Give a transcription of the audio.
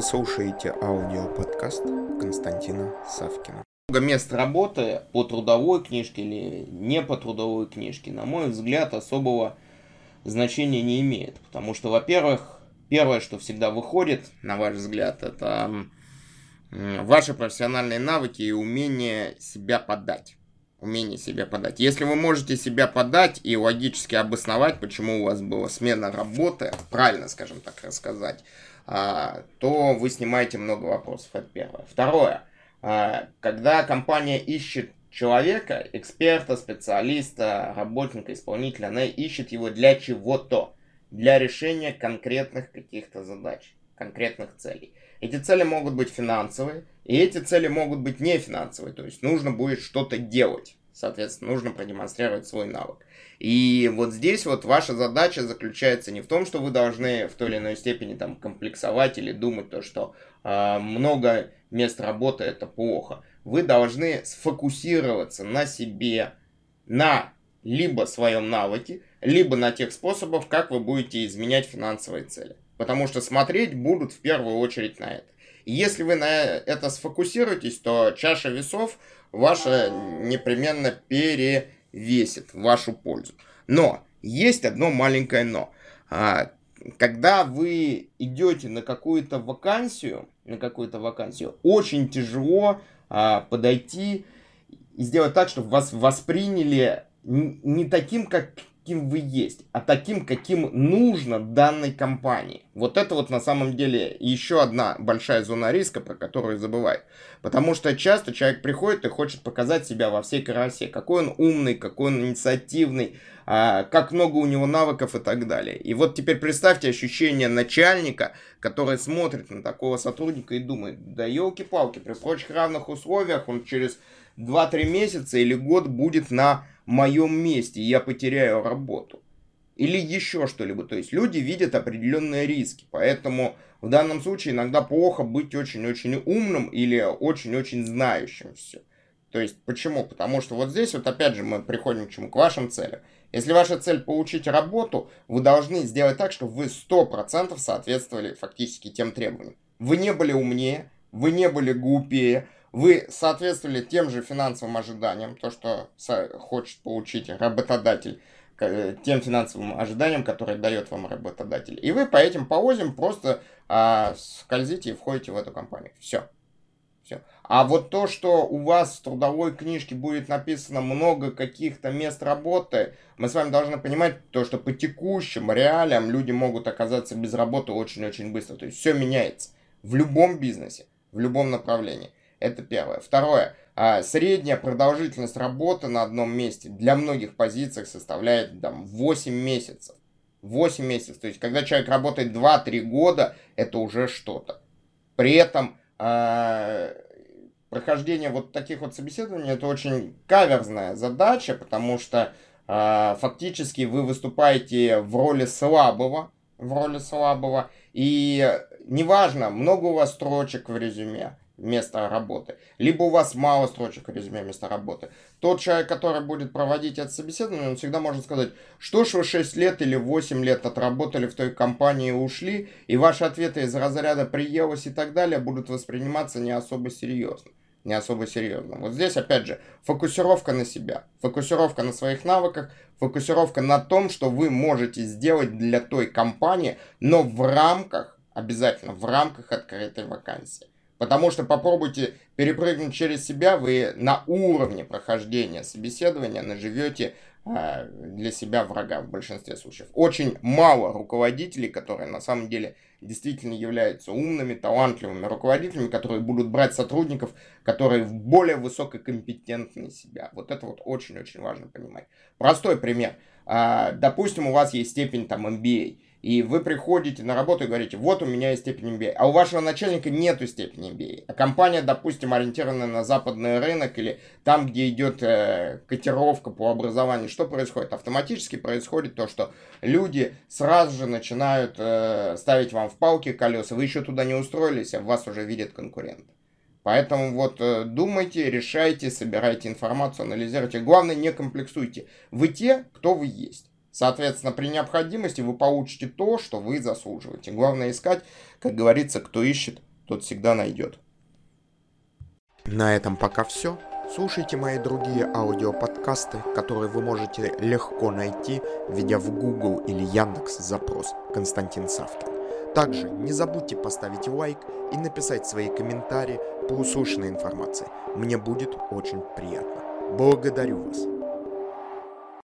Вы слушаете аудиоподкаст Константина Савкина. Много мест работы по трудовой книжке или не по трудовой книжке, на мой взгляд, особого значения не имеет. Потому что, во-первых, первое, что всегда выходит, на ваш взгляд, это ваши профессиональные навыки и умение себя подать. Умение себя подать. Если вы можете себя подать и логически обосновать, почему у вас была смена работы, правильно, скажем так, рассказать, а, то вы снимаете много вопросов. Это первое. Второе. А, когда компания ищет человека, эксперта, специалиста, работника, исполнителя, она ищет его для чего-то. Для решения конкретных каких-то задач, конкретных целей. Эти цели могут быть финансовые, и эти цели могут быть не финансовые. То есть нужно будет что-то делать. Соответственно, нужно продемонстрировать свой навык. И вот здесь вот ваша задача заключается не в том, что вы должны в той или иной степени там комплексовать или думать то, что э, много мест работы это плохо. Вы должны сфокусироваться на себе, на либо своем навыке, либо на тех способах, как вы будете изменять финансовые цели. Потому что смотреть будут в первую очередь на это. И если вы на это сфокусируетесь, то чаша весов ваша непременно перевесит в вашу пользу. Но есть одно маленькое но. А, когда вы идете на какую-то вакансию, на какую-то вакансию, очень тяжело а, подойти и сделать так, чтобы вас восприняли не таким, как каким вы есть, а таким, каким нужно данной компании. Вот это вот на самом деле еще одна большая зона риска, про которую забывают. Потому что часто человек приходит и хочет показать себя во всей красе, какой он умный, какой он инициативный, а, как много у него навыков и так далее. И вот теперь представьте ощущение начальника, который смотрит на такого сотрудника и думает, да елки-палки, при прочих равных условиях он через 2-3 месяца или год будет на моем месте, я потеряю работу. Или еще что-либо. То есть люди видят определенные риски. Поэтому в данном случае иногда плохо быть очень-очень умным или очень-очень знающим все. То есть почему? Потому что вот здесь вот опять же мы приходим к чему? К вашим целям. Если ваша цель получить работу, вы должны сделать так, чтобы вы 100% соответствовали фактически тем требованиям. Вы не были умнее, вы не были глупее, вы соответствовали тем же финансовым ожиданиям, то, что хочет получить работодатель, э, тем финансовым ожиданиям, которые дает вам работодатель. И вы по этим повозям просто а, скользите и входите в эту компанию. Все. Все. А вот то, что у вас в трудовой книжке будет написано много каких-то мест работы, мы с вами должны понимать то, что по текущим реалиям люди могут оказаться без работы очень-очень быстро. То есть все меняется в любом бизнесе, в любом направлении. Это первое. Второе. А, средняя продолжительность работы на одном месте для многих позиций составляет там, 8 месяцев. 8 месяцев. То есть, когда человек работает 2-3 года, это уже что-то. При этом э, прохождение вот таких вот собеседований это очень каверзная задача, потому что э, фактически вы выступаете в роли слабого, в роли слабого, и неважно, много у вас строчек в резюме, места работы, либо у вас мало строчек резюме места работы. Тот человек, который будет проводить это собеседование, он всегда может сказать, что ж вы 6 лет или 8 лет отработали в той компании и ушли, и ваши ответы из разряда «приелось» и так далее будут восприниматься не особо серьезно. Не особо серьезно. Вот здесь, опять же, фокусировка на себя, фокусировка на своих навыках, фокусировка на том, что вы можете сделать для той компании, но в рамках, обязательно в рамках открытой вакансии. Потому что попробуйте перепрыгнуть через себя, вы на уровне прохождения собеседования наживете э, для себя врага в большинстве случаев. Очень мало руководителей, которые на самом деле действительно являются умными, талантливыми руководителями, которые будут брать сотрудников, которые более высококомпетентны себя. Вот это вот очень-очень важно понимать. Простой пример. Э, допустим, у вас есть степень там MBA и вы приходите на работу и говорите, вот у меня есть степень MBA, а у вашего начальника нету степени MBA. А компания, допустим, ориентирована на западный рынок или там, где идет э, котировка по образованию, что происходит? Автоматически происходит то, что люди сразу же начинают э, ставить вам в палки колеса, вы еще туда не устроились, а вас уже видят конкуренты. Поэтому вот э, думайте, решайте, собирайте информацию, анализируйте. Главное, не комплексуйте. Вы те, кто вы есть. Соответственно, при необходимости вы получите то, что вы заслуживаете. Главное искать, как говорится, кто ищет, тот всегда найдет. На этом пока все. Слушайте мои другие аудиоподкасты, которые вы можете легко найти, введя в Google или Яндекс запрос «Константин Савкин». Также не забудьте поставить лайк и написать свои комментарии по услышанной информации. Мне будет очень приятно. Благодарю вас.